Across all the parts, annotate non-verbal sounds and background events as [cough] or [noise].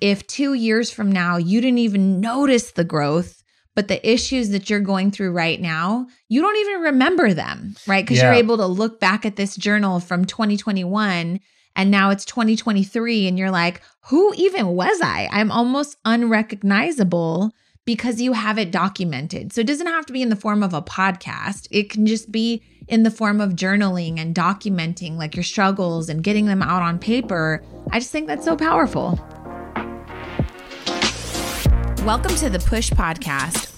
if two years from now you didn't even notice the growth, but the issues that you're going through right now, you don't even remember them, right? Because Yeah. you're able to look back at this journal from 2021 and now it's 2023 and you're like, who even was I? I'm almost unrecognizable because you have it documented. So it doesn't have to be in the form of a podcast. It can just be in the form of journaling and documenting like your struggles and getting them out on paper. I just think that's so powerful. Welcome to the Push Podcast.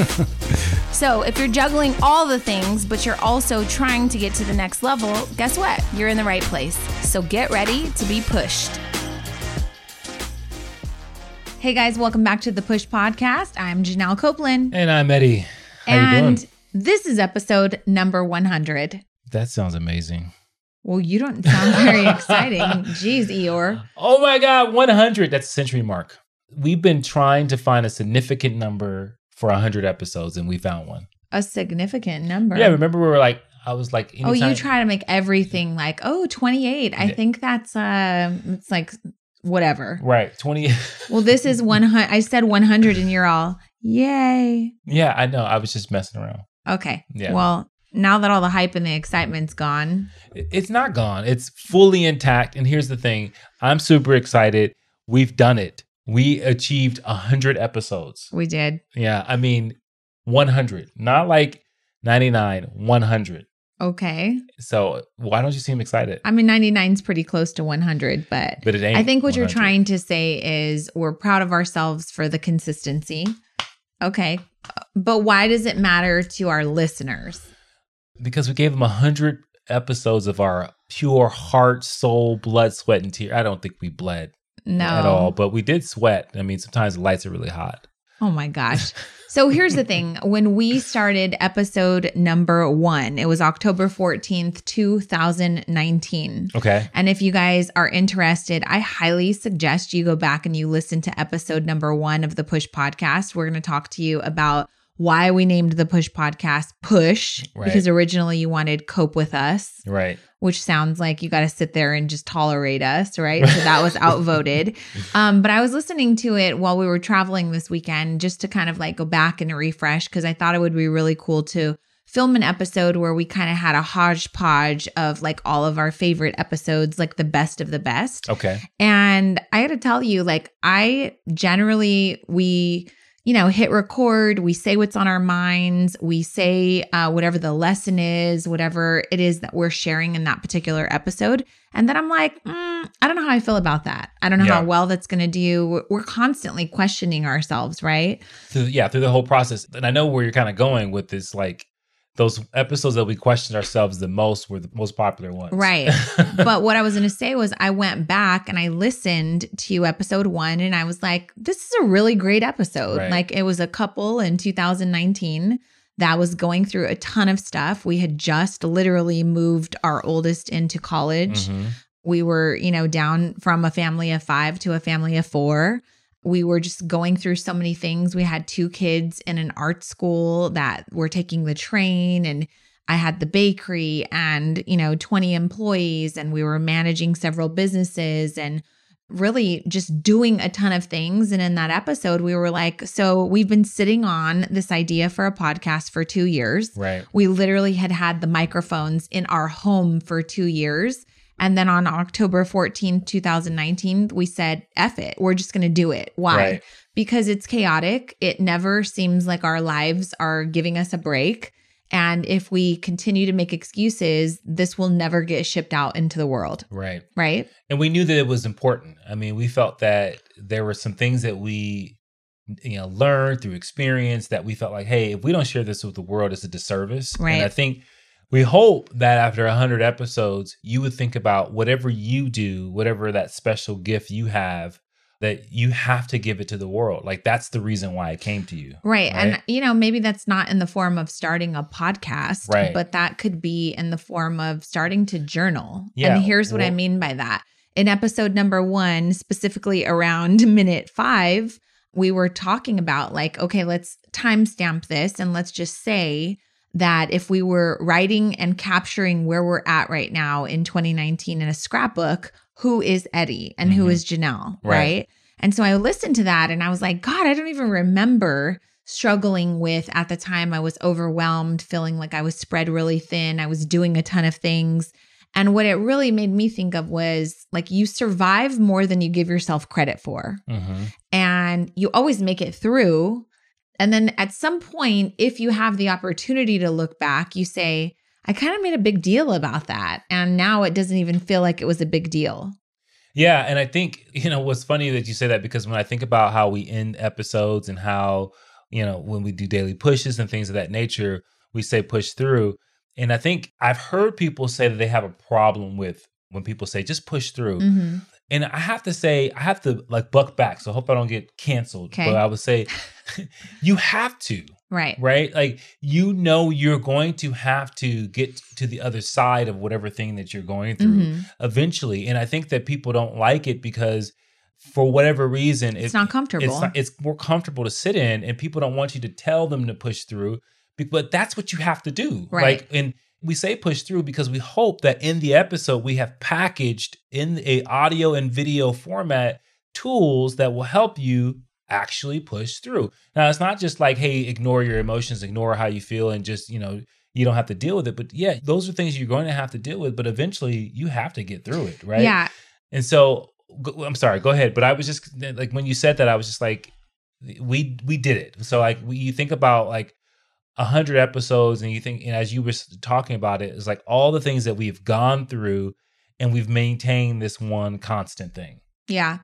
So, if you're juggling all the things, but you're also trying to get to the next level, guess what? You're in the right place. So, get ready to be pushed. Hey guys, welcome back to the Push Podcast. I'm Janelle Copeland, And I'm Eddie. How you and this is episode number 100. That sounds amazing. Well, you don't sound very exciting. Jeez, Eeyore. Oh my God, 100. That's a century mark. We've been trying to find a significant number for 100 episodes, and we found one. A significant number. Yeah, remember we were like, I was like, Oh, you try to make everything like, oh, 28. I think that's uh it's like whatever. Right, 20. [laughs] Well, this is 100. I said 100 and you're all, yay. yeah, I know. I was just messing around. Okay. Yeah. Well, now that all the hype and the excitement's gone, It's not gone. It's fully intact. And here's the thing I'm super excited. We've done it. We achieved 100 episodes. we did. Yeah, I mean, 100, not like 99, 100. Okay. So why don't you seem excited? I mean, 99 is pretty close to 100, but But it ain't. I think what you're trying to say is we're proud of ourselves for the consistency. Okay. But why does it matter to our listeners? because we gave them 100 episodes of our pure heart, soul, blood, sweat, and tear. I don't think we bled No. at all, but we did sweat. I mean, sometimes the lights are really hot. Oh my gosh. [laughs] So here's the thing. When we started episode number one, it was October 14th, 2019. Okay. And if you guys are interested, I highly suggest you go back and you listen to episode number one of the Push podcast. We're going to talk to you about why we named the Push podcast Push, Right. because originally you wanted Cope with Us, Right. which sounds like you got to sit there and just tolerate us, right? So that was [laughs] outvoted. Um, but I was listening to it while we were traveling this weekend just to kind of like go back and refresh because I thought it would be really cool to film an episode where we kind of had a hodgepodge of like all of our favorite episodes, like the best of the best. Okay. And I got to tell you, like, I generally, we, you know, hit record, we say what's on our minds, we say uh, whatever the lesson is, whatever it is that we're sharing in that particular episode. And then I'm like, mm, I don't know how I feel about that. I don't know how well that's going to do. We're- We're constantly questioning ourselves, right? Through, yeah, through the whole process. And I know where you're kind of going with this, like those episodes that we questioned ourselves the most were the most popular ones. Right. [laughs] but what I was going to say was, I went back and I listened to episode one and I was like, this is a really great episode. Right. Like, it was a couple in 2019 that was going through a ton of stuff. We had just literally moved our oldest into college. Mhm. We were, you know, down from a family of five to a family of four. We were just going through so many things. We had two kids in an art school that were taking the train, and I had the bakery and, you know, 20 employees, and we were managing several businesses and really just doing a ton of things. And in that episode, we were like, so we've been sitting on this idea for a podcast for two years. Right. We literally had had the microphones in our home for two years. And then on October 14th, 2019, we said, F it. We're just going to do it. Why? Right. Because it's chaotic. It never seems like our lives are giving us a break. And if we continue to make excuses, this will never get shipped out into the world. Right. Right. And we knew that it was important. I mean, we felt that there were some things that we you know learned through experience that we felt like, hey, if we don't share this with the world, it's a disservice. Right. And I think we hope that after 100 episodes, you would think about whatever you do, whatever that special gift you have, that you have to give it to the world. Like that's the reason why it came to you. Right. And, you know, maybe that's not in the form of starting a podcast, Right. but that could be in the form of starting to journal. Yeah, And here's what I mean by that. In episode number one, specifically around [laughs] minute five, we were talking about like, okay, let's timestamp this and let's just say that if we were writing and capturing where we're at right now in 2019 in a scrapbook, who is Eddie and who Mhm. is Janelle, Right. right? And so I listened to that and I was like, God, I don't even remember struggling with at the time. I was overwhelmed, feeling like I was spread really thin. I was doing a ton of things. And what it really made me think of was like, you survive more than you give yourself credit for. Mm-hmm. And you always make it through. And then at some point, if you have the opportunity to look back, you say, I kind of made a big deal about that. And now it doesn't even feel like it was a big deal. Yeah, and I think you know what's funny that you say that because when I think about how we end episodes and how you know when we do daily pushes and things of that nature, we say push through. And I think I've heard people say that they have a problem with when people say just push through. hmm And I have to say, I have to like buck back. So I hope I don't get canceled. Okay. But I would say [laughs] you have to, Right. right? Like you know you're going to have to get to the other side of whatever thing that you're going through Mhm. eventually. And I think that people don't like it because for whatever reason It's it- not comfortable. It's, not, it's more comfortable to sit in and people don't want you to tell them to push through, but that's what you have to do. Right. Like and we say push through because we hope that in the episode we have packaged in a audio and video format tools that will help you actually push through. Now it's not just like hey ignore your emotions, ignore how you feel and just, you know, you don't have to deal with it, but yeah, those are things you're going to have to deal with, but eventually you have to get through it, right? Yeah. And so I'm sorry, go ahead. But I was just like when you said that, I was just like, we we did it. So like we, you think about like a hundred episodes, and you think, and as you were talking about it, it's like all the things that we've gone through, and we've maintained this one constant thing. Yeah.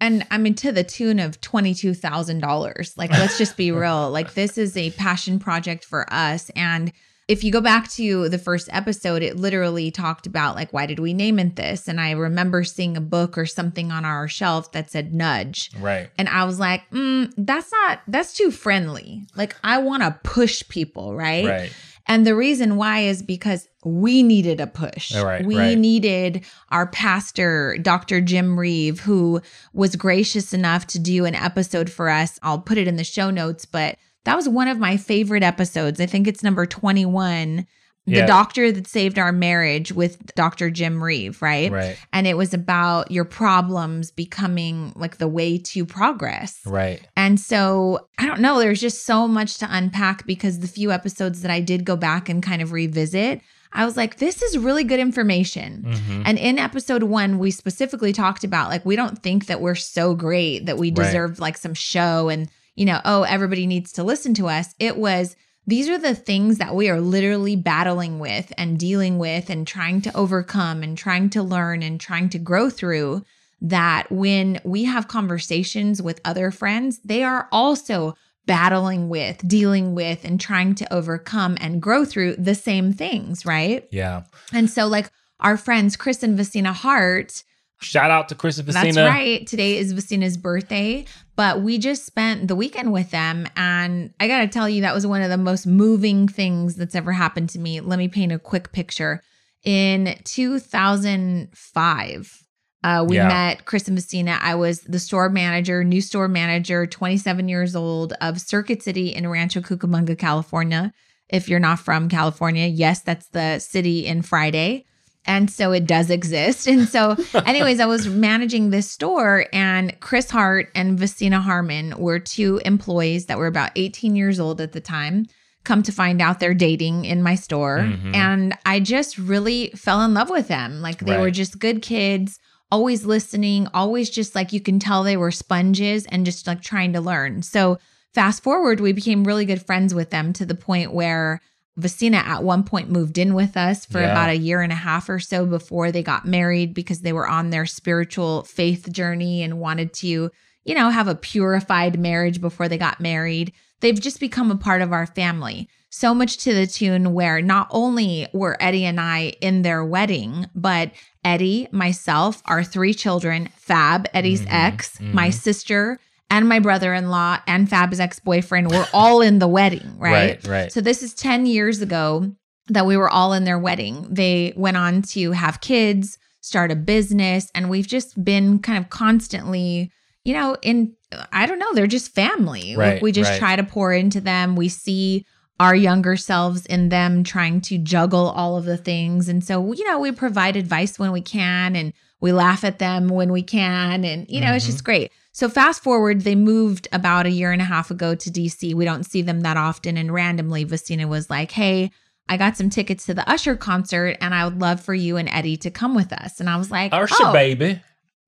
And I mean, to the tune of $22,000. Like, let's just be [laughs] real. Like, this is a passion project for us. And if you go back to the first episode, it literally talked about, like, why did we name it this? And I remember seeing a book or something on our shelf that said nudge. Right. And I was like, mm, that's not, that's too friendly. Like, I want to push people, right? Right. And the reason why is because we needed a push. Right, we right. needed our pastor, Dr. Jim Reeve, who was gracious enough to do an episode for us. I'll put it in the show notes, but that was one of my favorite episodes. I think it's number 21. The Yeah. doctor that saved our marriage with Dr. Jim Reeve, right? Right. And it was about your problems becoming like the way to progress. Right. And so I don't know, there's just so much to unpack because the few episodes that I did go back and kind of revisit, I was like, this is really good information. hmm And in episode one, we specifically talked about like, we don't think that we're so great that we Right. deserve like some show and, you know, oh, everybody needs to listen to us. It was, these are the things that we are literally battling with and dealing with and trying to overcome and trying to learn and trying to grow through. That when we have conversations with other friends, they are also battling with, dealing with, and trying to overcome and grow through the same things, right? Yeah. And so, like our friends Chris and Vicina Hart, Shout out to Chris and that's right. Today is Vicina's birthday, but we just spent the weekend with them. And I got to tell you, that was one of the most moving things that's ever happened to me. Let me paint a quick picture. In 2005, uh, we Yeah. met Chris and Vicina. I was the store manager, new store manager, 27 years old of Circuit City in Rancho Cucamonga, California. If you're not from California, yes, that's the city in Friday. And so it does exist. And so, [laughs] anyways, I was managing this store, and Chris Hart and Vicina Harmon were two employees that were about 18 years old at the time. Come to find out they're dating in my store. Mhm. And I just really fell in love with them. Like they were just good kids, always listening, always just like you can tell they were sponges and just like trying to learn. So, fast forward, we became really good friends with them to the point where Vicina at one point moved in with us for Yeah. about a year and a half or so before they got married because they were on their spiritual faith journey and wanted to, you know, have a purified marriage before they got married. They've just become a part of our family. so much to the tune where not only were Eddie and I in their wedding, but Eddie, myself, our three children, Fab, Eddie's Mhm, ex, my mhm. sister, and my brother in law, and Fab's ex boyfriend were all in the wedding, [laughs] right? Right. Right. So this is 10 years ago that we were all in their wedding. They went on to have kids, start a business, and we've just been kind of constantly, you know, in I don't know, they're just family. Like Right, we just right. try to pour into them. We see our younger selves in them trying to juggle all of the things. And so, you know, we provide advice when we can and we laugh at them when we can. And, you know, it's Mhm. just great. So, fast forward, they moved about a year and a half ago to DC. We don't see them that often. And randomly, Vicina was like, Hey, I got some tickets to the Usher concert and I would love for you and Eddie to come with us. And I was like, Usher, oh, baby.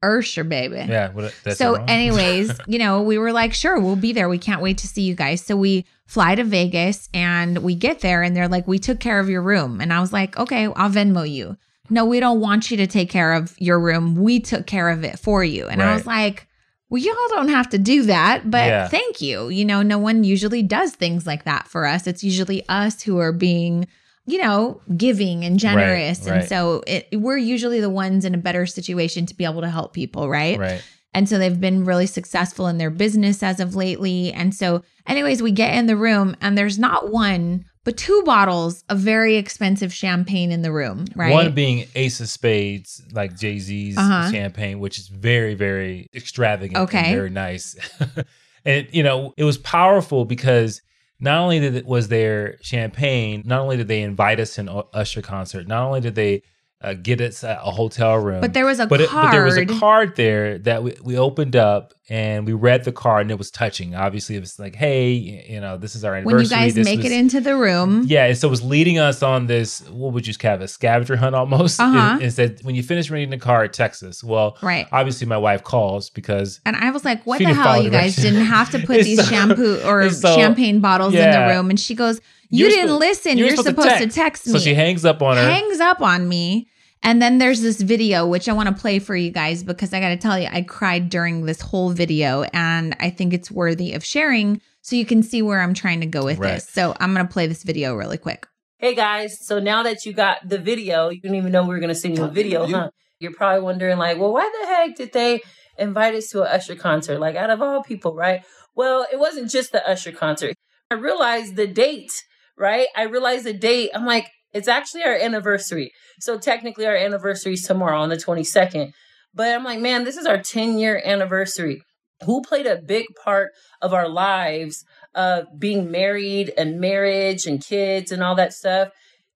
Usher, baby. Yeah. That's so, anyways, [laughs] you know, we were like, sure, we'll be there. We can't wait to see you guys. So we fly to Vegas and we get there and they're like, we took care of your room. And I was like, okay, I'll Venmo you. No, we don't want you to take care of your room. We took care of it for you. And I was like, well, y'all don't have to do that, but Yeah. thank you. You know, no one usually does things like that for us. It's usually us who are being, you know, giving and generous. And right. so it, we're usually the ones in a better situation to be able to help people, right? right. And so they've been really successful in their business as of lately. And so, anyways, we get in the room and there's not one, but two bottles of very expensive champagne in the room, right? One being Ace of Spades, like Jay Z's Uh-huh. champagne, which is very, very extravagant. Okay. And very nice. [laughs] and, you know, it was powerful because not only did it, was there champagne, not only did they invite us in Usher concert, not only did they uh, get us a a hotel room, but there was a but, it, card. but there was a card there that we, we opened up and we read the card and it was touching. Obviously, it was like, hey, you know, this is our anniversary. when you guys This make was- it into the room. yeah, and so it was leading us on this, what would you have a scavenger hunt almost? Uh-huh. It, it said, when you finish reading the card, text us. Well, Right. obviously my wife calls because And I was like, what the hell? You guys didn't have to put [laughs] these so- shampoo or so- champagne bottles in the room. And she goes, You You're didn't supposed- listen. you're supposed to supposed, to text." text me. so she hangs up on her. hangs up on me. And then there's this video, which I want to play for you guys because I got to tell you, I cried during this whole video and I think it's worthy of sharing so you can see where I'm trying to go with Right. this. So I'm going to play this video really quick. Hey guys, so now that you got the video, you didn't even know we were going to send you a video, huh? You're probably wondering, like, well, why the heck did they invite us to an Usher concert? Like, out of all people, right? Well, it wasn't just the Usher concert. I realized the date, right? I realized the date. I'm like, it's actually our anniversary. So technically, our anniversary is tomorrow on the 22nd. But I'm like, man, this is our 10 year anniversary. Who played a big part of our lives of being married and marriage and kids and all that stuff?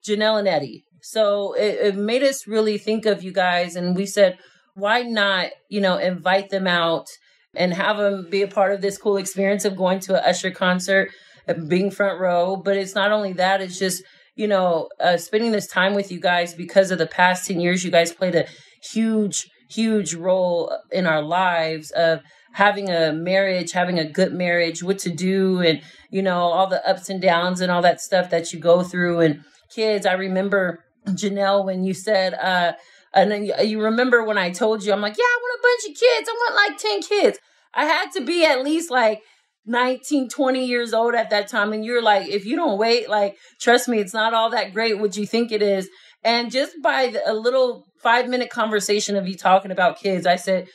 Janelle and Eddie. So it, it made us really think of you guys. And we said, why not, you know, invite them out and have them be a part of this cool experience of going to an Usher concert and being front row. But it's not only that, it's just, you know, uh, spending this time with you guys because of the past 10 years, you guys played a huge, huge role in our lives of having a marriage, having a good marriage, what to do, and, you know, all the ups and downs and all that stuff that you go through. And kids, I remember Janelle when you said, uh, and then you- you remember when I told you, I'm like, yeah, I want a bunch of kids. I want like 10 kids. I had to be at least like 19, 20 years old at that time. And you're like, if you don't wait, like, trust me, it's not all that great what you think it is. And just by the, a little five minute conversation of you talking about kids, I said,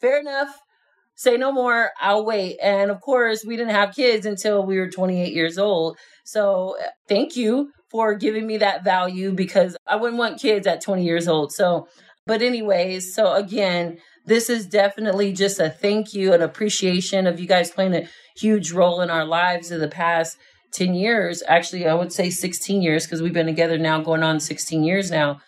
fair enough. Say no more. I'll wait. And of course, we didn't have kids until we were 28 years old. So thank you for giving me that value because I wouldn't want kids at 20 years old. So, but anyways, so again, this is definitely just a thank you and appreciation of you guys playing a huge role in our lives in the past 10 years. Actually, I would say 16 years because we've been together now going on 16 years now.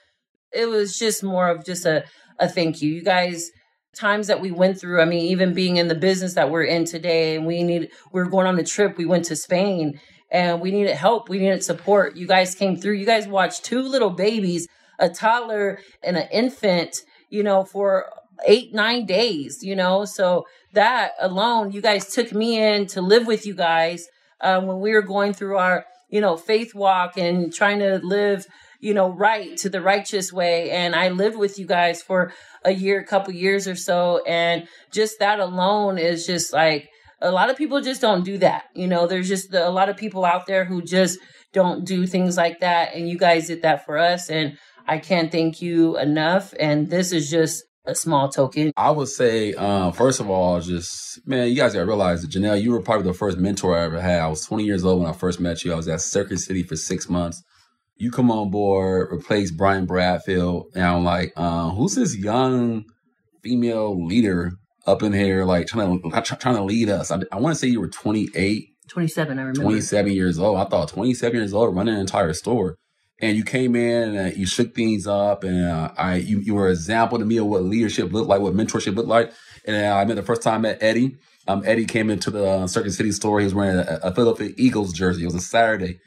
It was just more of just a, a thank you. You guys, times that we went through, I mean, even being in the business that we're in today and we need, we are going on a trip, we went to Spain and we needed help. We needed support. You guys came through. You guys watched two little babies, a toddler and an infant, you know, for eight, nine days, you know. So that alone, you guys took me in to live with you guys um, when we were going through our, you know, faith walk and trying to live, you know, right to the righteous way. And I lived with you guys for a year, a couple years or so. And just that alone is just like, a lot of people just don't do that. You know, there's just a lot of people out there who just don't do things like that. And you guys did that for us. And I can't thank you enough. And this is just a small token. I would say, um, first of all, just man, you guys gotta realize that Janelle, you were probably the first mentor I ever had. I was 20 years old when I first met you. I was at Circuit City for six months. You come on board, replace Brian Bradfield, and I'm like, uh, who's this young female leader up in here, like trying to trying to lead us? I, I want to say you were 28, 27. I remember 27 years old. I thought 27 years old running an entire store and you came in and you shook things up and uh, I you, you were an example to me of what leadership looked like, what mentorship looked like. And uh, I met the first time at Eddie. Um, Eddie came into the uh, Circuit City store. He was wearing a, a Philadelphia Eagles jersey. It was a Saturday.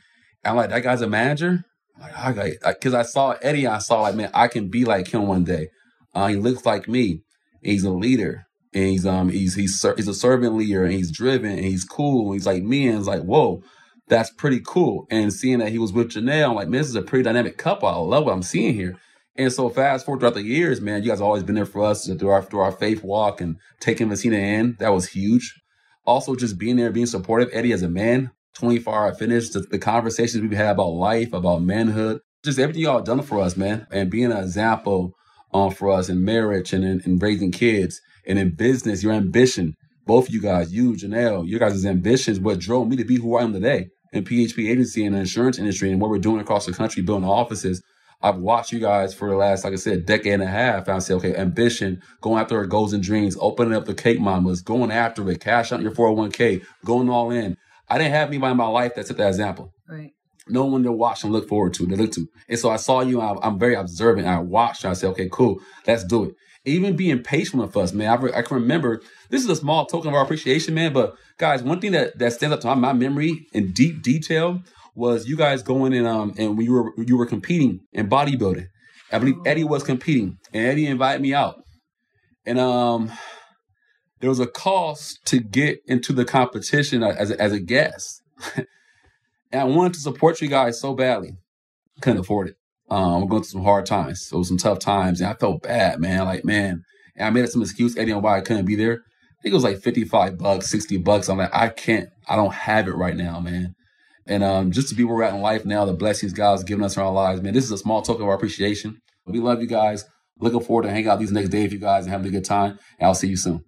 And I'm like, that guy's a manager. I'm like, I because I saw Eddie, I saw like, man, I can be like him one day. Uh, he looks like me. He's a leader, and he's um he's he's he's a servant leader, and he's driven, and he's cool. And he's like me, and it's like, whoa that's pretty cool. And seeing that he was with Janelle, I'm like, man, this is a pretty dynamic couple. I love what I'm seeing here. And so fast forward throughout the years, man, you guys always been there for us through our through our faith walk and taking Messina in. That was huge. Also, just being there, being supportive. Eddie as a man, 24 Hour Fitness, the, the conversations we've had about life, about manhood, just everything y'all done for us, man. And being an example um, for us in marriage and in, in raising kids and in business, your ambition. Both of you guys, you, Janelle, your guys' ambitions, what drove me to be who I am today in PHP agency and the insurance industry and what we're doing across the country, building offices. I've watched you guys for the last, like I said, decade and a half. And I say, okay, ambition, going after our goals and dreams, opening up the cake mamas, going after it, cash out your 401k, going all in. I didn't have anybody in my life that set that example. Right. No one to watch and look forward to, to look to. And so I saw you, I'm very observant. I watched, and I said, okay, cool, let's do it even being patient with us, man. I, re- I, can remember this is a small token of our appreciation, man. But guys, one thing that, that stands up to my, memory in deep detail was you guys going in um and when you were you were competing in bodybuilding. I believe Eddie was competing, and Eddie invited me out, and um there was a cost to get into the competition as a, as a guest, [laughs] and I wanted to support you guys so badly, couldn't afford it. Um, we're going through some hard times. So some tough times. And I felt bad, man. Like, man. And I made up some excuse, Eddie, on why I couldn't be there. I think it was like 55 bucks, 60 bucks. I'm like, I can't, I don't have it right now, man. And um, just to be where we're at in life now, the blessings God's given us in our lives, man, this is a small token of our appreciation. We love you guys. Looking forward to hang out these next days with you guys and having a good time. And I'll see you soon.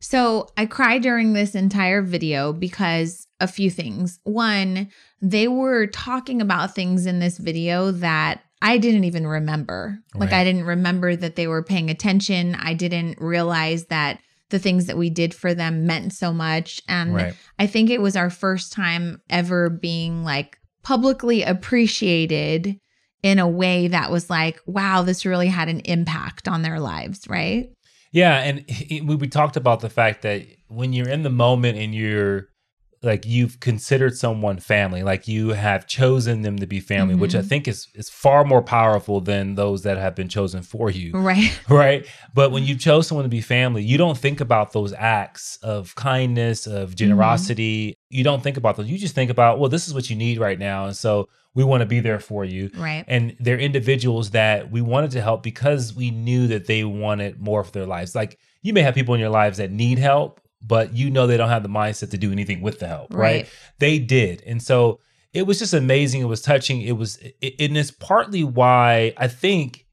So I cried during this entire video because a few things. One, they were talking about things in this video that I didn't even remember. Like, I didn't remember that they were paying attention. I didn't realize that the things that we did for them meant so much. And right. I think it was our first time ever being like publicly appreciated in a way that was like, wow, this really had an impact on their lives, right? Yeah, and [laughs] we, we talked about the fact that when you're in the moment and you're like you've considered someone family, like you have chosen them to be family, mm-hmm. which I mm-hmm. think is is far more powerful than those that have been chosen for you. Right. [laughs] Right. But when you chose someone to be family, you don't think about those acts of kindness, of mm-hmm. generosity. Mm-hmm. You don't think about those. You just think about, well, this is what you need right now. And so we want to be there for you. Right. And they're individuals that we wanted to help because we knew that they wanted more for their lives. Like you may have people in your lives that need help, but you know they don't have the mindset to do anything with the help, right? right? They did. And so it was just amazing. It was touching. It was, it, and it's partly why I think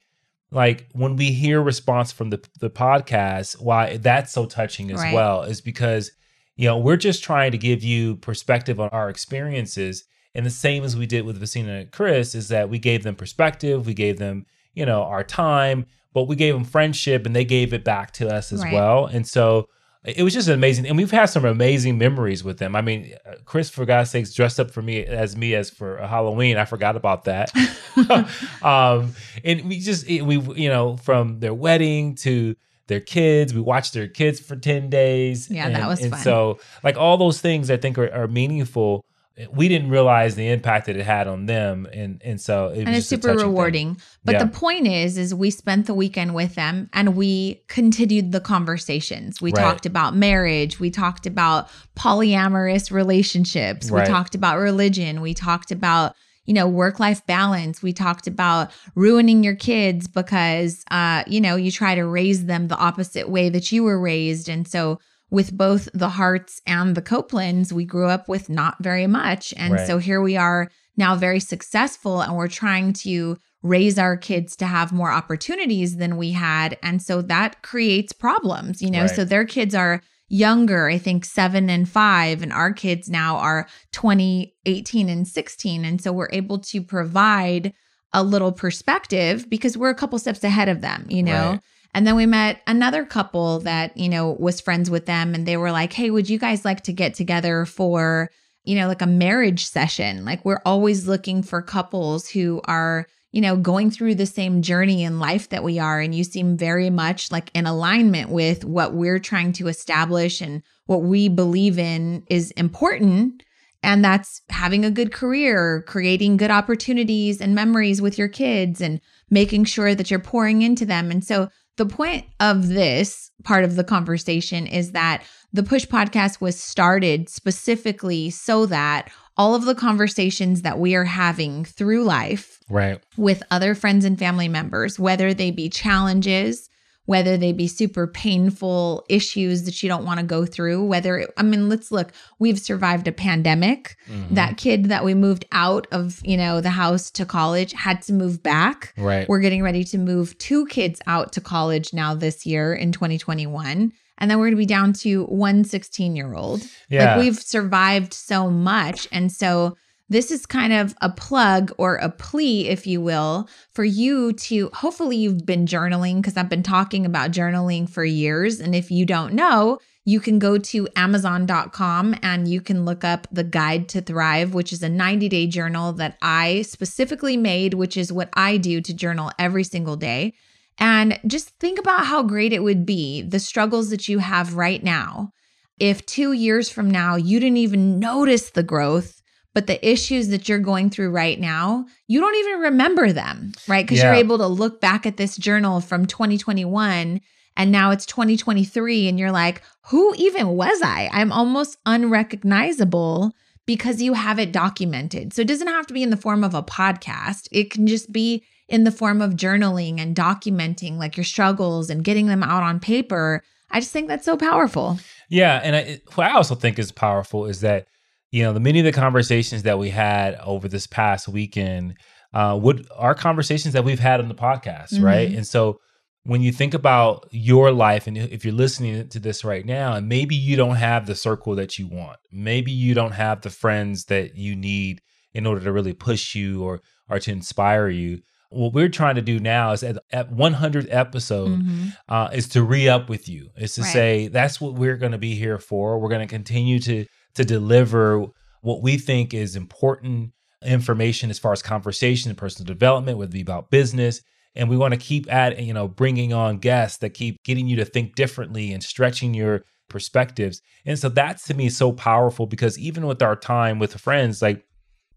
like when we hear response from the, the podcast, why that's so touching as right. well is because, you know, we're just trying to give you perspective on our experiences and the same as we did with Vicina and Chris is that we gave them perspective, we gave them, you know, our time, but we gave them friendship and they gave it back to us as right. well. And so it was just amazing. And we've had some amazing memories with them. I mean, uh, Chris, for God's sakes, dressed up for me as me as for Halloween. I forgot about that. [laughs] [laughs] um, and we just, we, you know, from their wedding to, their kids. We watched their kids for 10 days. Yeah, and, that was and fun. so like all those things I think are, are meaningful we didn't realize the impact that it had on them and and so it and it's super rewarding thing. but yeah. the point is is we spent the weekend with them and we continued the conversations we right. talked about marriage we talked about polyamorous relationships right. we talked about religion we talked about you know work life balance we talked about ruining your kids because uh you know you try to raise them the opposite way that you were raised and so with both the Harts and the Copelands, we grew up with not very much. And Right. so here we are now very successful and we're trying to raise our kids to have more opportunities than we had. And so that creates problems, you know? Right. So their kids are younger, I think seven and five, and our kids now are 20, 18, and 16. And so we're able to provide a little perspective because we're a couple steps ahead of them, you know? Right. And then we met another couple that, you know, was friends with them and they were like, "Hey, would you guys like to get together for, you know, like a marriage session?" Like we're always looking for couples who are, you know, going through the same journey in life that we are and you seem very much like in alignment with what we're trying to establish and what we believe in is important. And that's having a good career, creating good opportunities and memories with your kids, and making sure that you're pouring into them. And so, the point of this part of the conversation is that the Push podcast was started specifically so that all of the conversations that we are having through life Right. with other friends and family members, whether they be challenges, whether they be super painful issues that you don't want to go through, whether, I mean, let's look, we've survived a pandemic. Mhm. That kid that we moved out of, you know, the house to college had to move back. Right. We're getting ready to move two kids out to college now this year in 2021. And then we're going to be down to one 16 year old. yeah. Like we've survived so much. And so this is kind of a plug or a plea, if you will, for you to hopefully you've been journaling because I've been talking about journaling for years. And if you don't know, you can go to Amazon.com and you can look up the Guide to Thrive, which is a 90 day journal that I specifically made, which is what I do to journal every single day. And just think about how great it would be the struggles that you have right now. If two years from now you didn't even notice the growth, but the issues that you're going through right now, you don't even remember them, right? Because you're able to look back at this journal from 2021 and now it's 2023 and you're like, who even was I? I'm almost unrecognizable because you have it documented. So it doesn't have to be in the form of a podcast. It can just be in the form of journaling and documenting like your struggles and getting them out on paper. I just think that's so powerful. Yeah, and I, what I also think is powerful is that you know the many of the conversations that we had over this past weekend uh, would are conversations that we've had on the podcast, right? Mhm. And so when you think about your life, and if you're listening to this right now, and maybe you don't have the circle that you want, maybe you don't have the friends that you need in order to really push you or or to inspire you. What we're trying to do now is at, at 100 episode Mhm. uh, is to re up with you. Is to Right. say that's what we're going to be here for. We're going to continue to to deliver what we think is important information as far as conversation and personal development, whether it be about business. And we want to keep at you know bringing on guests that keep getting you to think differently and stretching your perspectives. And so that's to me so powerful because even with our time with friends, like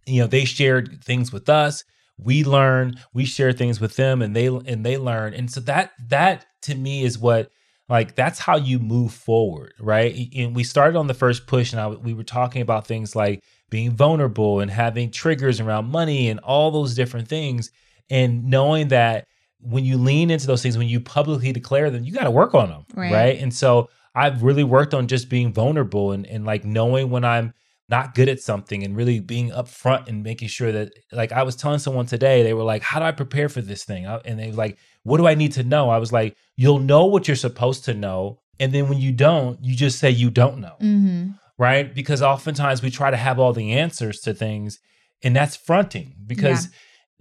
you know they shared things with us we learn we share things with them and they and they learn and so that that to me is what like that's how you move forward right? And we started on the first push and I, we were talking about things like being vulnerable and having triggers around money and all those different things and knowing that when you lean into those things when you publicly declare them you got to work on them Right. right? And so i've really worked on just being vulnerable and, and like knowing when i'm not good at something and really being upfront and making sure that like I was telling someone today they were like how do I prepare for this thing? And they were like what do I need to know? I was like you'll know what you're supposed to know. And then when you don't you just say you don't know. Hmm right? Because oftentimes we try to have all the answers to things and that's fronting because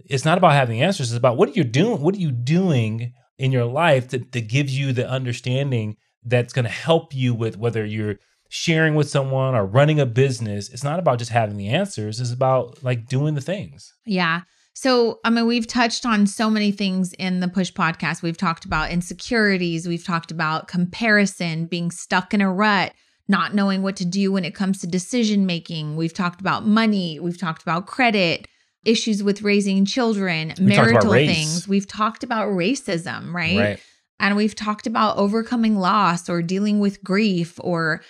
it's not about having answers it's about what are you doing what are you doing in your life that, that gives you the understanding that's going to help you with whether you're sharing with someone or running a business. It's not about just having the answers it's about like doing the things. Yeah. So, I mean, we've touched on so many things in the Push podcast. We've talked about insecurities, we've talked about comparison, being stuck in a rut, not knowing what to do when it comes to decision making. We've talked about money, we've talked about credit, issues with raising children, We marital things. We've talked about racism, right? right And we've talked about overcoming loss or dealing with grief or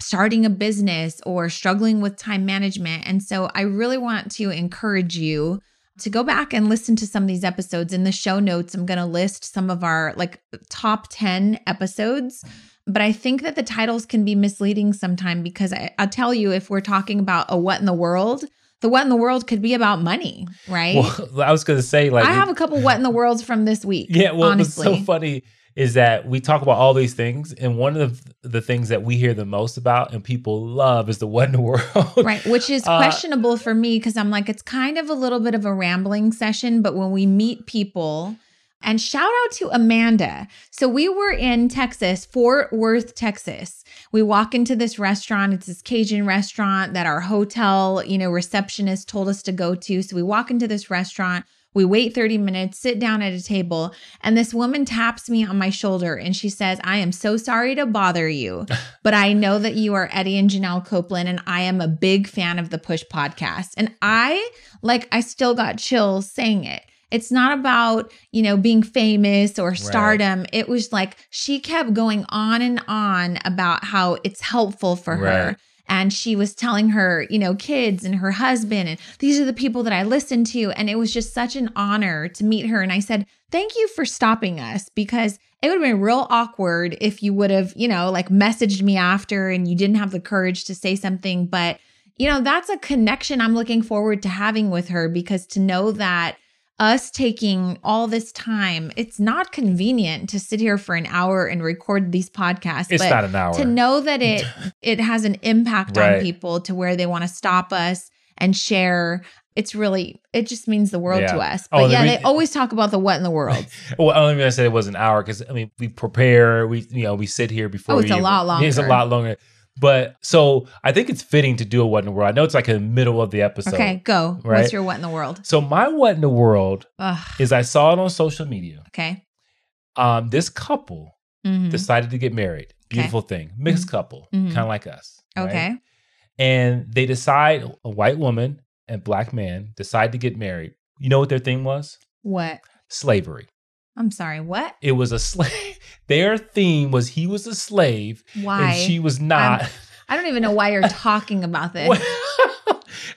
starting a business or struggling with time management. And so I really want to encourage you to go back and listen to some of these episodes. In the show notes, I'm going to list some of our like top 10 episodes. But I think that the titles can be misleading sometime because I, I'll tell you, if we're talking about a what in the world, the what in the world could be about money, right? Well, [laughs] I was going to say, like, I have a couple what in the worlds from this week. yeah. Well, honestly. what's so funny is that we talk about all these things, and one of the, the things that we hear the most about and people love is the what in the [laughs] world. right which is Uh, questionable for me because i'm like it's kind of a little bit of a rambling session but when we meet people and shout out to amanda. So we were in texas fort worth texas. We walk into this restaurant it's this cajun restaurant that our hotel you know receptionist told us to go to. So we walk into this restaurant we wait 30 minutes, sit down at a table, and this woman taps me on my shoulder and she says, I am so sorry to bother you, [laughs] but I know that you are Eddie and Janelle Copeland, and I am a big fan of the Push podcast. And I, like, I still got chills saying it. It's not about, you know, being famous or stardom. It was like she kept going on and on about how it's helpful for her. And she was telling her, you know, kids and her husband, and these are the people that I listen to. And it was just such an honor to meet her. And I said, Thank you for stopping us because it would have been real awkward if you would have, you know, like messaged me after and you didn't have the courage to say something. But, you know, that's a connection I'm looking forward to having with her because to know that us taking all this time, it's not convenient to sit here for an hour and record these podcasts. it's but not an hour. to know that it [laughs] it has an impact Right. on people to where they want to stop us and share it's really it just means the world Yeah. to us Oh, but the yeah re- they always talk about the what in the world [laughs] Well, I only mean I said it was an hour because I mean we prepare, we you know we sit here oh, before. Oh, it's we a lot longer. It's a lot longer. But so I think it's fitting to do a what in the world. I know it's like in the middle of the episode. okay go right? what's your what in the world So my what in the world Ugh, is I saw it on social media. okay Um, this couple Mhm. decided to get married. Beautiful thing, mixed couple, Mhm. kind of like us. right? okay And they decide a white woman and black man decide to get married. You know what their thing was? what Slavery. I'm sorry what It was a slave. [laughs] Their theme was he was a slave why and she was not. i don't even know why you're talking about [laughs] this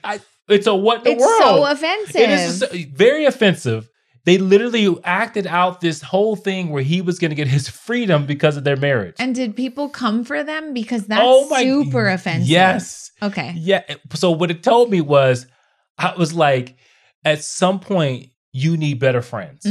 I, it's a what in the it's world. It's so offensive It is very offensive. They literally acted out this whole thing where he was going to get his freedom because of their marriage. and did people come for them because that's Oh my- super offensive Yes. okay Yeah. So what it told me was, I was like, at some point, you need better friends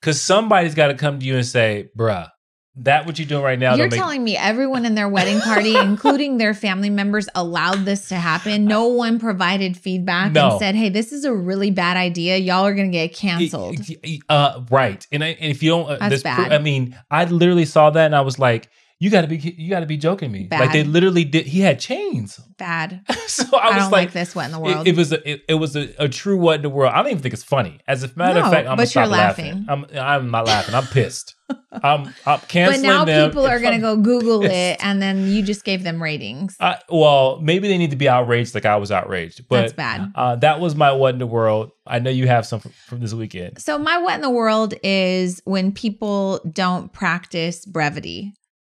because somebody's got to come to you and say, "Bruh, that what you're doing right now." You're make- telling me everyone in their wedding party, [laughs] including their family members, allowed this to happen. No one provided feedback No. and said, "Hey, this is a really bad idea. Y'all are going to get canceled." Uh, right. And, I, and if you don't, uh, That's this, bad. I mean, I literally saw that and I was like, "You got to be, you got to be joking me." Like they literally did. He had chains, [laughs] Bad. so I I, was don't like, like, this. What in the world? It, it was a it, it was a, a true what in the world. I don't even think it's funny. As a matter No, of fact, I'm but gonna you're stop laughing. I'm I'm not laughing. I'm pissed. [laughs] I'm I'm but now them. people are going to go Google It's- it, and then you just gave them ratings. I, well, maybe they need to be outraged like I was outraged. But That's bad. Uh, that was my what in the world. I know you have some from, from this weekend. So my what in the world is when people don't practice brevity.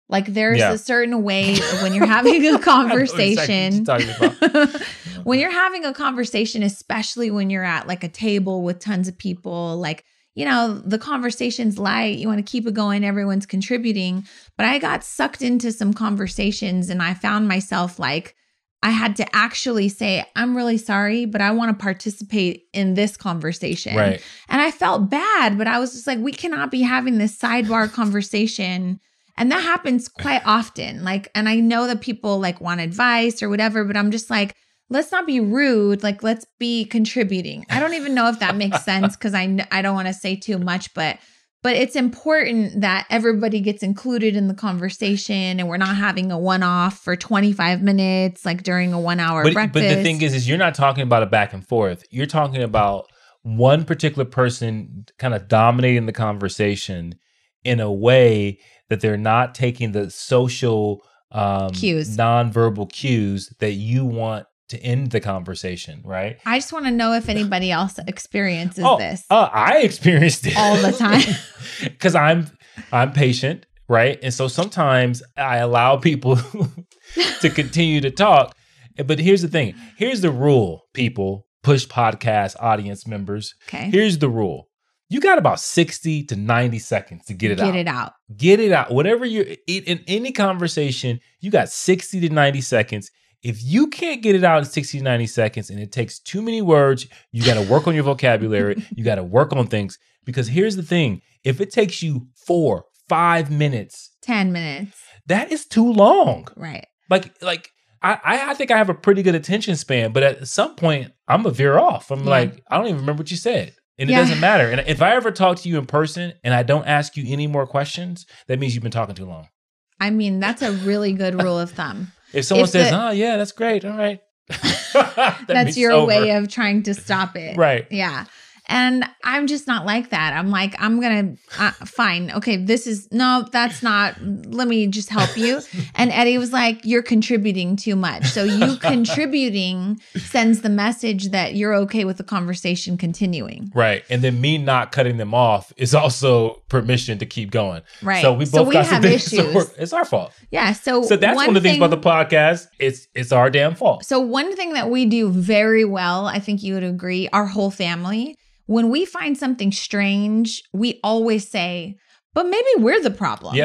Like there's Yeah. a certain way [laughs] when you're having a exactly conversation. about. [laughs] when you're having a conversation, especially when you're at like a table with tons of people, like, you know, the conversation's light, you want to keep it going, everyone's contributing. But I got sucked into some conversations and I found myself like, I had to actually say, I'm really sorry, but I want to participate in this conversation. Right. And I felt bad, but I was just like, we cannot be having this sidebar conversation. And that happens quite often. Like, and I know that people like want advice or whatever, but I'm just like, let's not be rude. Like, let's be contributing. I don't even know if that makes sense because I, I don't want to say too much, but but it's important that everybody gets included in the conversation and we're not having a one-off for 25 minutes like during a one hour But, breakfast but the thing is, is you're not talking about a back and forth. You're talking about one particular person kind of dominating the conversation in a way that they're not taking the social um, Cues. nonverbal cues that you want to end the conversation, right? I just want to know if anybody else experiences oh, this uh, I experienced it all the time. [laughs] because I'm I'm patient, right? And so sometimes I allow people [laughs] to continue to talk. But here's the thing. Here's the rule, people. push podcast audience members, Okay. here's the rule. You got about 60 to 90 seconds to get it Get out. Get it out. Get it out. Whatever you're in in any conversation, you got 60 to 90 seconds. If you can't get it out in 60 to 90 seconds and it takes too many words, you got to work on your vocabulary. [laughs] you got to work on things. Because here's the thing if it takes you four, five minutes, 10 minutes. that is too long. Right. Like, like, I, I I think I have a pretty good attention span, but at some point I'm a veer off. I'm Yeah. like, I don't even remember what you said. And it Yeah. doesn't matter. And if I ever talk to you in person and I don't ask you any more questions, that means you've been talking too long. I mean, that's a really good rule of thumb. [laughs] If someone If says, the- "Oh yeah, that's great. All right." [laughs] That that's your it's way of trying to stop it. Right. Yeah. And I'm just not like that. I'm like, I'm going to, uh, fine. Okay. This is, no, that's not, let me just help you. [laughs] And Eddie was like, you're contributing too much. So you [laughs] contributing sends the message that you're okay with the conversation continuing. Right. And then me not cutting them off is also permission to keep going. Right. So we both got some have things issues. work. It's our fault. Yeah. So, So that's one, of the things thing- about the podcast. It's it's our damn fault. So, one thing that we do very well, I think you would agree, our whole family, when we find something strange, we always say, but maybe we're the problem.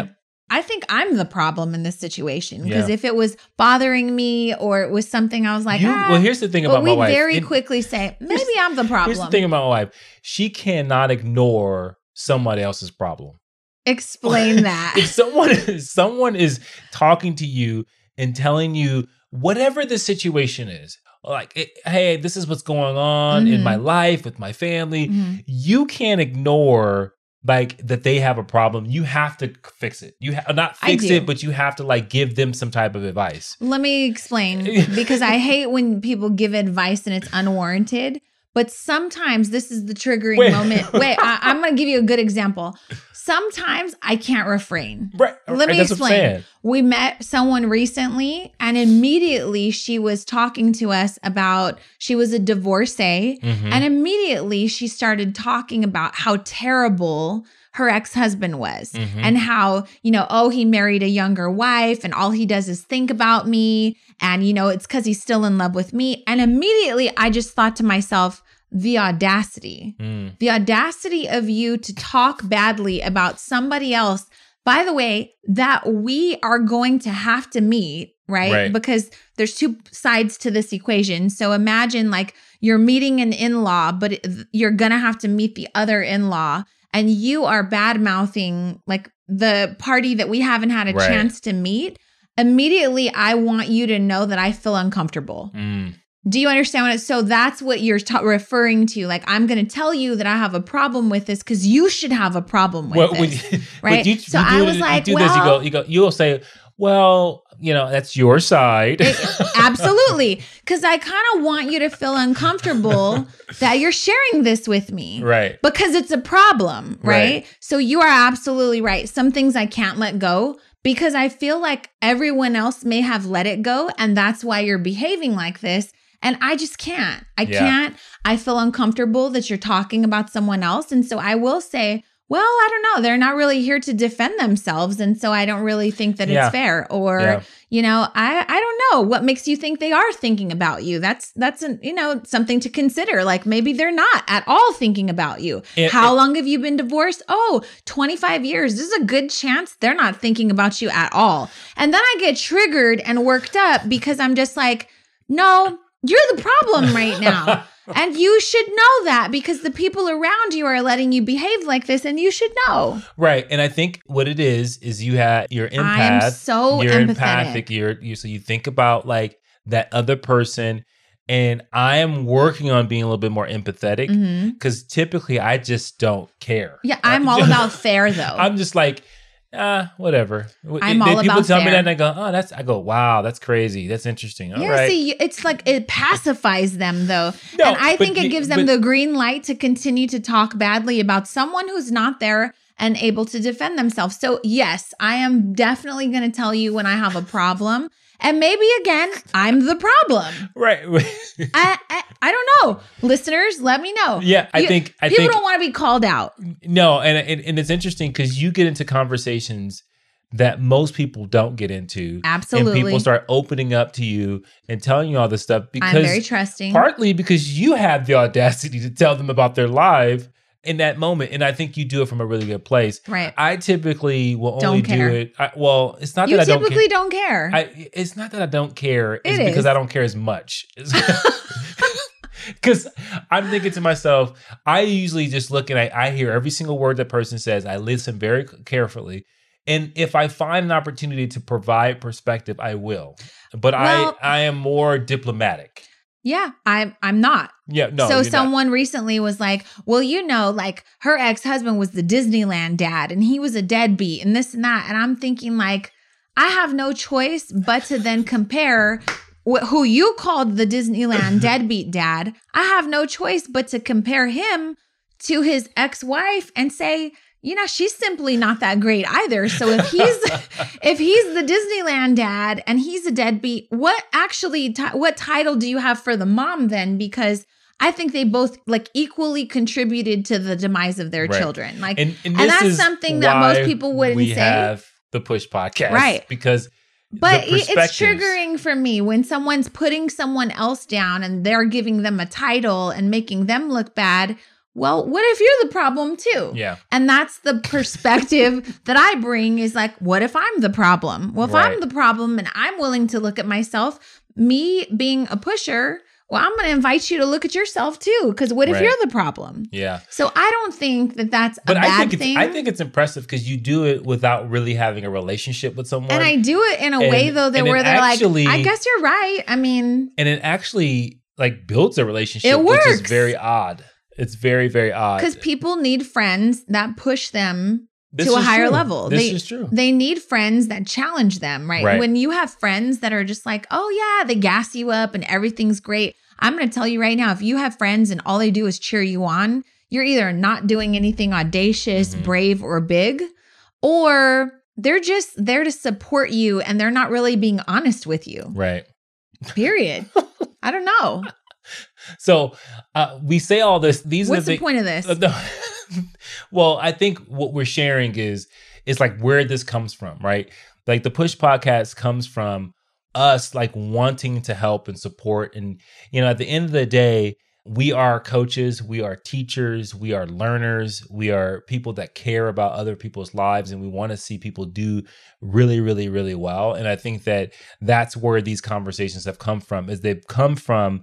I think I'm the problem in this situation because Yeah. if it was bothering me or it was something I was like, You- ah, well, here's the thing about my wife. We very And quickly say, maybe I'm the problem. Here's the thing about my wife. She cannot ignore somebody else's problem. Explain [laughs] that. if someone is someone is talking to you and telling you whatever the situation is, like, hey, this is what's going on in Mhm. my life with my family, Mhm. you can't ignore like that they have a problem. You have to fix it. You ha- not fix it, but you have to like give them some type of advice. Let me explain because I [laughs] hate when people give advice and it's unwarranted. But sometimes this is the triggering Wait. moment. [laughs] Wait, I, I'm going to give you a good example. Sometimes I can't refrain. Right. Let me That's explain. We met someone recently, and immediately she was talking to us about she was a divorcee. Mhm. And immediately she started talking about how terrible her ex husband was Mhm. and how, you know, oh, he married a younger wife and all he does is think about me. And, you know, it's because he's still in love with me. And immediately I just thought to myself, the audacity, Mm. the audacity of you to talk badly about somebody else. By the way, that we are going to have to meet, right? Right. Because there's two sides to this equation. So imagine like you're meeting an in law, but you're going to have to meet the other in law, and you are bad mouthing like the party that we haven't had a Right. chance to meet. Immediately, I want you to know that I feel uncomfortable. Mm. Do you understand what it? So that's what you're ta- referring to. Like, I'm going to tell you that I have a problem with this because you should have a problem with Well, this. [laughs] you- right? you- So you I was it- like, you do this. You go, you go, you'll say, well, you know, that's your side. Absolutely. Because I kind of want you to feel uncomfortable that you're sharing this with me. right. Because it's a problem, right? Right. So you are absolutely right. Some things I can't let go because I feel like everyone else may have let it go. And that's why you're behaving like this. And I just can't. I Yeah. can't. I feel uncomfortable that you're talking about someone else. And so I will say, well, I don't know. They're not really here to defend themselves. And so I don't really think that Yeah. it's fair. Or, Yeah. you know, I I don't know what makes you think they are thinking about you. That's that's an, you know, something to consider. Like maybe they're not at all thinking about you. It- How it- long have you been divorced? Oh, 25 years. This is a good chance they're not thinking about you at all. And then I get triggered and worked up because I'm just like, "No, you're the problem right now." [laughs] and you should know that because the people around you are letting you behave like this and you should know. Right. And I think what it is is you have you're I'm so you're empathetic. empathic. You're you so you think about like that other person. And I am working on being a little bit more empathetic mm-hmm. because typically I just don't care. Yeah, I'm all about fair though. [laughs] I'm just like, ah, whatever. I'm They- all people about tell me that and I go, oh, that's I go, wow, that's crazy. That's interesting. All yeah, right. see, it's like it pacifies them though. No, and I but think it gives them but- the green light to continue to talk badly about someone who's not there and able to defend themselves. So, yes, I am definitely going to tell you when I have a problem. And maybe again, I'm the problem. right. [laughs] I, I I don't know. Listeners, let me know. yeah, I You- think I People think don't want to be called out. No, and and, and it's interesting because you get into conversations that most people don't get into. Absolutely. And people start opening up to you and telling you all this stuff because I'm very trusting. partly because you have the audacity to tell them about their life in that moment and i think you do it from a really good place. Right. i typically will only Don't care. do it I, well it's not You that i don't care. typically don't care. I, it's not that i don't care it's It because i don't care as much. [laughs] Because i'm thinking to myself i usually just look and I, I hear every single word that person says. I listen very carefully and if i find an opportunity to provide perspective i will. But Well- i i am more diplomatic yeah, I'm I'm not. yeah no so you're not. someone recently was like, "Well, you know, like her ex-husband was the Disneyland dad and he was a deadbeat and this and that." And I'm thinking like, I have no choice but to then compare wh- who you called the Disneyland [laughs] deadbeat dad. I have no choice but to compare him to his ex-wife and say, you know, she's simply not that great either. So if he's [laughs] if he's the Disneyland dad and he's a deadbeat, what actually ti- what title do you have for the mom then? Because I think they both like equally contributed to the demise of their Right. children. Like, and, and, And that's something that most people wouldn't we say. have the push podcast Right. because but it's triggering for me when someone's putting someone else down and they're giving them a title and making them look bad. Well, what if you're the problem too? yeah And that's the perspective [laughs] that I bring is like, what if I'm the problem? Well, if Right. I'm the problem and I'm willing to look at myself, me being a pusher, well, I'm going to invite you to look at yourself too. Because what if Right. you're the problem? yeah So I don't think that that's but a I bad think thing. I think it's impressive because you do it without really having a relationship with someone and I do it in a And- way though that where they're actually- like, I guess you're right. I mean, and it actually like builds a relationship It which is works. very odd it's very very odd because people need friends that push them This to a higher true. level. this They- is true They need friends that challenge them, right? Right. When you have friends that are just like, oh, yeah, they gas you up and everything's great. I'm going to tell you right now if you have friends and all they do is cheer you on, you're either not doing anything audacious, Mhm. brave, or big, or they're just there to support you and they're not really being honest with you. right Period. [laughs] I don't know. So uh, we say all this these What's are the the point of this? Uh, [laughs] no. well, I think what we're sharing is is like where this comes from, right? Like the push podcast comes from us like wanting to help and support and you know at the end of the day we are coaches we are teachers we are learners we are people that care about other people's lives and we want to see people do really really really well and i think that that's where these conversations have come from is they've come from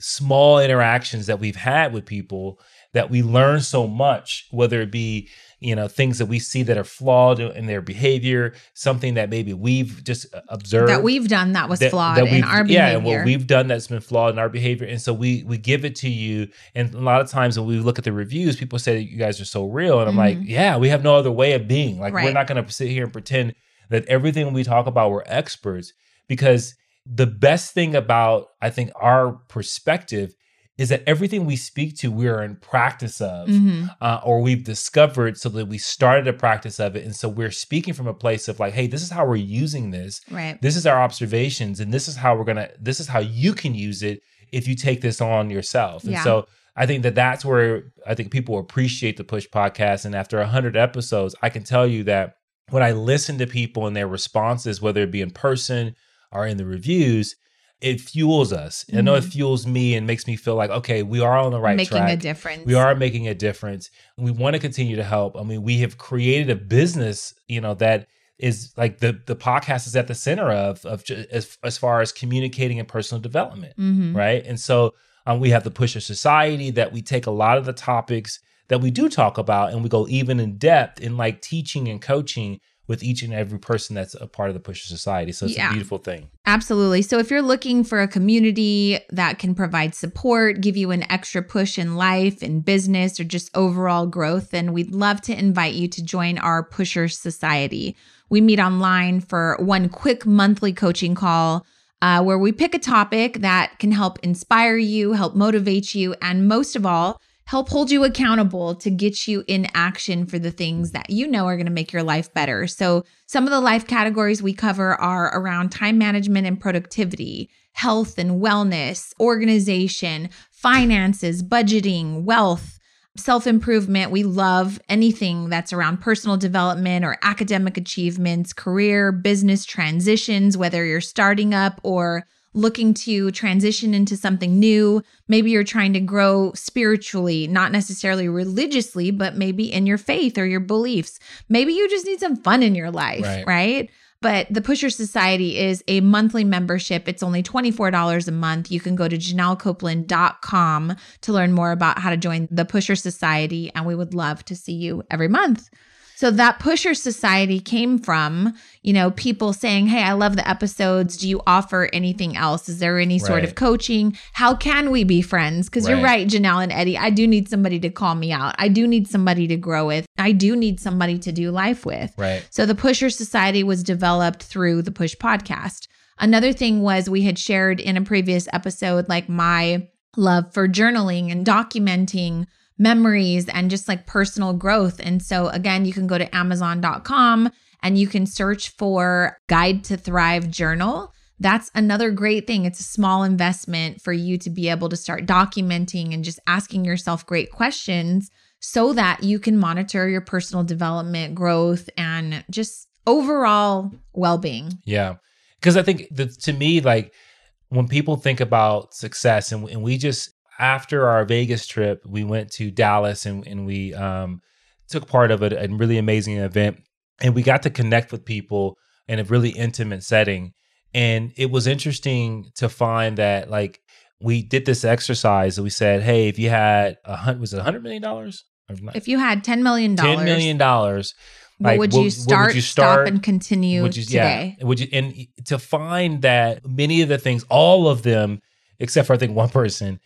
small interactions that we've had with people that we learn so much whether it be you know things that we see that are flawed in their behavior something that maybe we've just uh, observed. That we've done that was that- flawed that in our yeah and what we've done that's been flawed in our behavior. And so we we give it to you. And a lot of times when we look at the reviews people say that you guys are so real. And i'm like Mhm. yeah we have no other way of being. Like we're not going to sit here and pretend that everything we talk about we're experts. Because the best thing about i think our perspective is that everything we speak to we are in practice of Mhm. uh, or we've discovered so that we started a practice of it and so we're speaking from a place of like hey this is how we're using this Right. this is our observations and this is how we're gonna this is how you can use it if you take this on yourself and Yeah. so i think that that's where i think people appreciate the push podcast and after 100 episodes i can tell you that when i listen to people and their responses whether it be in person or in the reviews it fuels us i know it Mhm. fuels me and makes me feel like okay we are on the right Making track a difference. we are making a difference. We want to continue to help. I mean, we have created a business, you know, that is like the the podcast is at the center of of as as far as communicating and personal development, Mhm. right? And so um, we have the Pusher Society that we take a lot of the topics that we do talk about and we go even in depth in like teaching and coaching with each and every person that's a part of the Pusher Society. So it's Yeah. a beautiful thing. Absolutely. So if you're looking for a community that can provide support, give you an extra push in life and business or just overall growth, then we'd love to invite you to join our Pusher Society. We meet online for one quick monthly coaching call uh, where we pick a topic that can help inspire you, help motivate you, and most of all, help hold you accountable to get you in action for the things that you know are going to make your life better. So, some of the life categories we cover are around time management and productivity, health and wellness, organization, finances, budgeting, wealth. self improvement. We love anything that's around personal development or academic achievements, career, business transitions, whether you're starting up or looking to transition into something new. Maybe you're trying to grow spiritually, not necessarily religiously, but maybe in your faith or your beliefs. Maybe you just need some fun in your life, Right. right? But the Pusher Society is a monthly membership. It's only $24 a month. You can go to janellecopeland.com to learn more about how to join the Pusher Society, and we would love to see you every month. So that Pusher Society came from, you know, people saying, Hey, I love the episodes. Do you offer anything else? Is there any sort of coaching? How can we be friends? Because you're Right. right, Janelle and Eddie. I do need somebody to call me out. I do need somebody to grow with. I do need somebody to do life with. Right. So the Pusher Society was developed through the Push podcast. Another thing was we had shared in a previous episode, like my love for journaling and documenting memories and just like personal growth. And so, again, you can go to Amazon.com and you can search for Guide to Thrive Journal. That's another great thing. It's a small investment for you to be able to start documenting and just asking yourself great questions so that you can monitor your personal development, growth, and just overall well being. Yeah. Because I think that to me, like when people think about success, and, and we just, after our Vegas trip, we went to Dallas and, and we um, took part of a, a really amazing event. And we got to connect with people in a really intimate setting. And it was interesting to find that, like, we did this exercise and we said, hey, if you had a hundred, was it a hundred million dollars? If you had $10 million, $10 million like, would what- you what would start, you stop, and continue which is today? yeah, which is, and to find that many of the things, all of them, except for I think one person,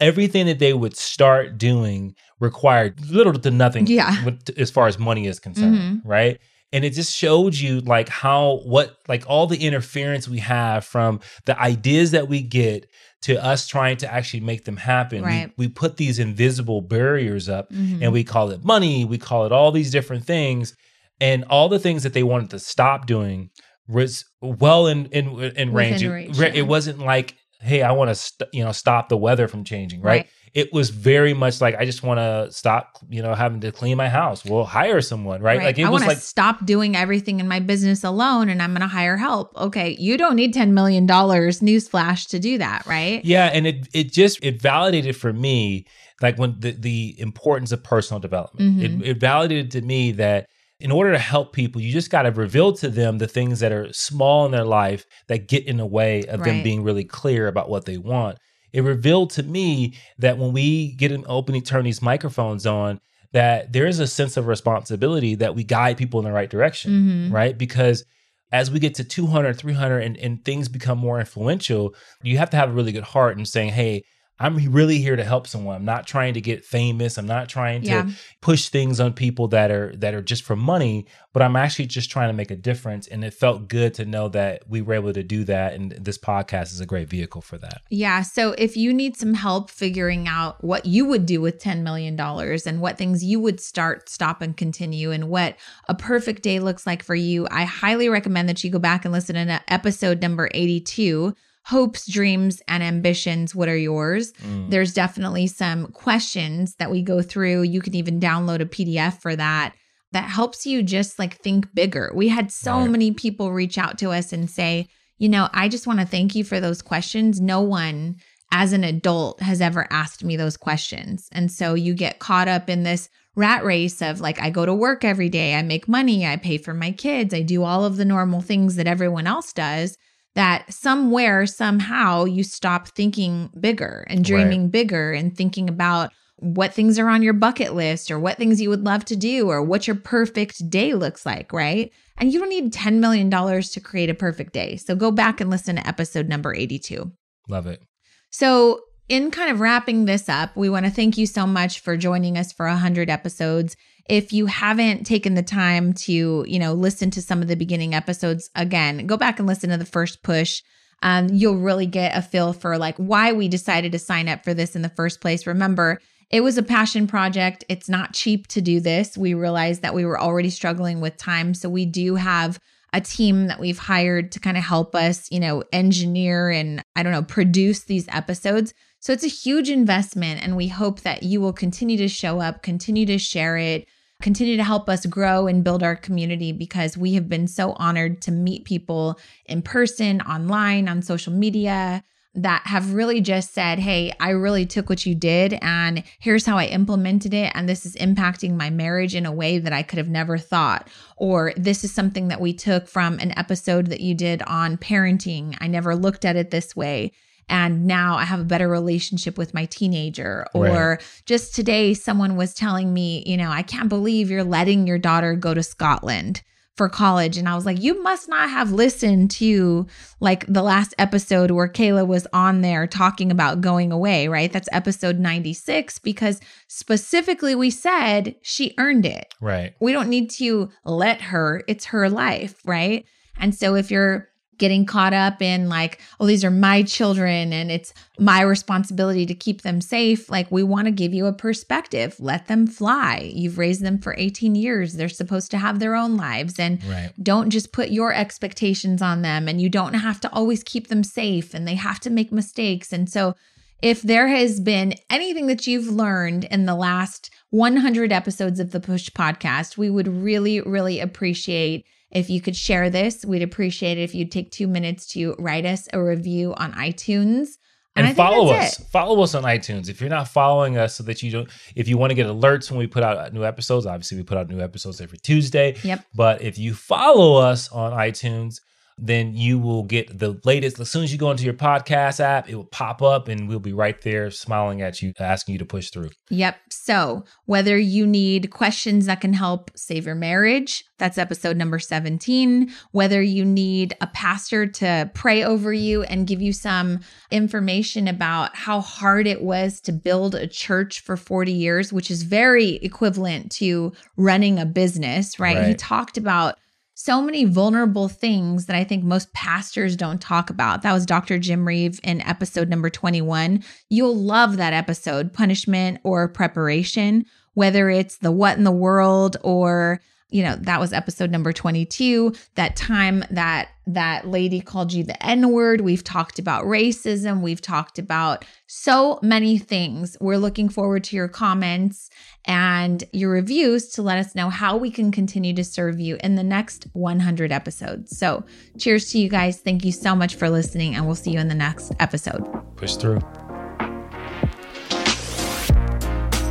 everything that they would start doing required little to nothing, Yeah. as far as money is concerned, Mhm. right? And it just showed you like how what like all the interference we have from the ideas that we get to us trying to actually make them happen. Right. We, we put these invisible barriers up Mhm. and we call it money, we call it all these different things, and all the things that they wanted to stop doing was well in in in range. It- range, yeah. It wasn't like, hey, I want to st- you know stop the weather from changing, right? Right. It was very much like I just want to stop, you know, having to clean my house. We'll hire someone, right? Like it I was want to like stop doing everything in my business alone and I'm going to hire help. Okay. You don't need $10 million newsflash to do that, right? Yeah, and it it just it validated for me like when the the importance of personal development. Mhm. It, it validated to me that in order to help people, you just got to reveal to them the things that are small in their life that get in the way of them being really clear about what they want. It revealed to me that when we get an opening, turn these microphones on, that there is a sense of responsibility that we guide people in the right direction Mhm. right? Because as we get to 200, 300, and, and things become more influential, you have to have a really good heart and saying, hey, I'm really here to help someone. I'm not trying to get famous. I'm not trying to Yeah. push things on people that are that are just for money, but I'm actually just trying to make a difference. And it felt good to know that we were able to do that. And this podcast is a great vehicle for that. Yeah. So if you need some help figuring out what you would do with $10 million and what things you would start, stop, and continue, and what a perfect day looks like for you, I highly recommend that you go back and listen to episode number 82 Hopes, Dreams, and Ambitions. What are yours? Mm. There's definitely some questions that we go through. You can even download a PDF for that that helps you just like think bigger. We had so Right. many people reach out to us and say, you know, I just want to thank you for those questions. No one as an adult has ever asked me those questions. And so you get caught up in this rat race of like, I go to work every day, I make money, I pay for my kids, I do all of the normal things that everyone else does. That somewhere, somehow, you stop thinking bigger and dreaming bigger and thinking about what things are on your bucket list or what things you would love to do or what your perfect day looks like, right? And you don't need $10 million to create a perfect day. So go back and listen to episode number 82. Love it. So, in kind of wrapping this up, we want to thank you so much for joining us for 100 episodes. If you haven't taken the time to, you know, listen to some of the beginning episodes again, go back and listen to the first push. Um, you'll really get a feel for like why we decided to sign up for this in the first place. Remember, it was a passion project. It's not cheap to do this. We realized that we were already struggling with time. So we do have a team that we've hired to kind of help us, you know, engineer and I don't know, produce these episodes. So it's a huge investment. And we hope that you will continue to show up, continue to share it, continue to help us grow and build our community because we have been so honored to meet people in person, online, on social media that have really just said, Hey, I really took what you did and here's how I implemented it. And this is impacting my marriage in a way that I could have never thought. Or this is something that we took from an episode that you did on parenting. I never looked at it this way. And now I have a better relationship with my teenager. Or Right. just today, someone was telling me, you know, I can't believe you're letting your daughter go to Scotland for college. And I was like, you must not have listened to like the last episode where Kayla was on there talking about going away, right? That's episode 96, because specifically we said she earned it. Right. We don't need to let her, it's her life, right? And so if you're getting caught up in like, oh, these are my children and it's my responsibility to keep them safe, like we want to give you a perspective. Let them fly. You've raised them for 18 years. They're supposed to have their own lives. And Right. don't just put your expectations on them and you don't have to always keep them safe and they have to make mistakes. And so if there has been anything that you've learned in the last 100 episodes of the Push podcast, we would really, really appreciate if you could share this. We'd appreciate it if you'd take two minutes to write us a review on iTunes. And, think follow us. Follow us on iTunes. If you're not following us so that you don't if you want to get alerts when we put out new episodes, obviously we put out new episodes every Tuesday. Yep. But if you follow us on iTunes, then you will get the latest. As soon as you go into your podcast app, it will pop up and we'll be right there smiling at you, asking you to push through. Yep. So, whether you need questions that can help save your marriage, that's episode number 17. Whether you need a pastor to pray over you and give you some information about how hard it was to build a church for 40 years, which is very equivalent to running a business, right? He talked about so many vulnerable things that I think most pastors don't talk about. That was Dr. Jim Reeve in episode number 21. You'll love that episode, punishment or preparation, whether it's the what in the world or you know, that was episode number 22, that time that that lady called you the N-word. We've talked about racism, we've talked about so many things. We're looking forward to your comments and your reviews to let us know how we can continue to serve you in the next 100 episodes. So, cheers to you guys. Thank you so much for listening, and we'll see you in the next episode. Push through.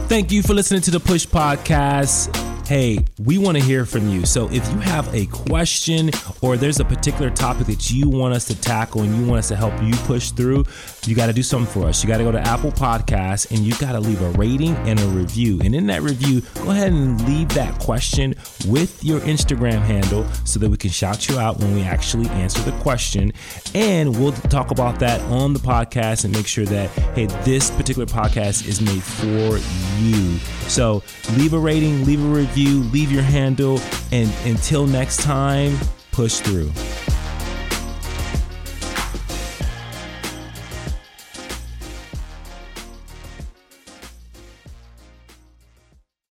Thank you for listening to the Push Podcast. Hey, we want to hear from you. So if you have a question or there's a particular topic that you want us to tackle and you want us to help you push through, you got to do something for us. You got to go to Apple Podcasts and you got to leave a rating and a review. And in that review, go ahead and leave that question with your Instagram handle so that we can shout you out when we actually answer the question. And we'll talk about that on the podcast and make sure that, hey, this particular podcast is made for you. So leave a rating, leave a review, leave your handle, and until next time, push through.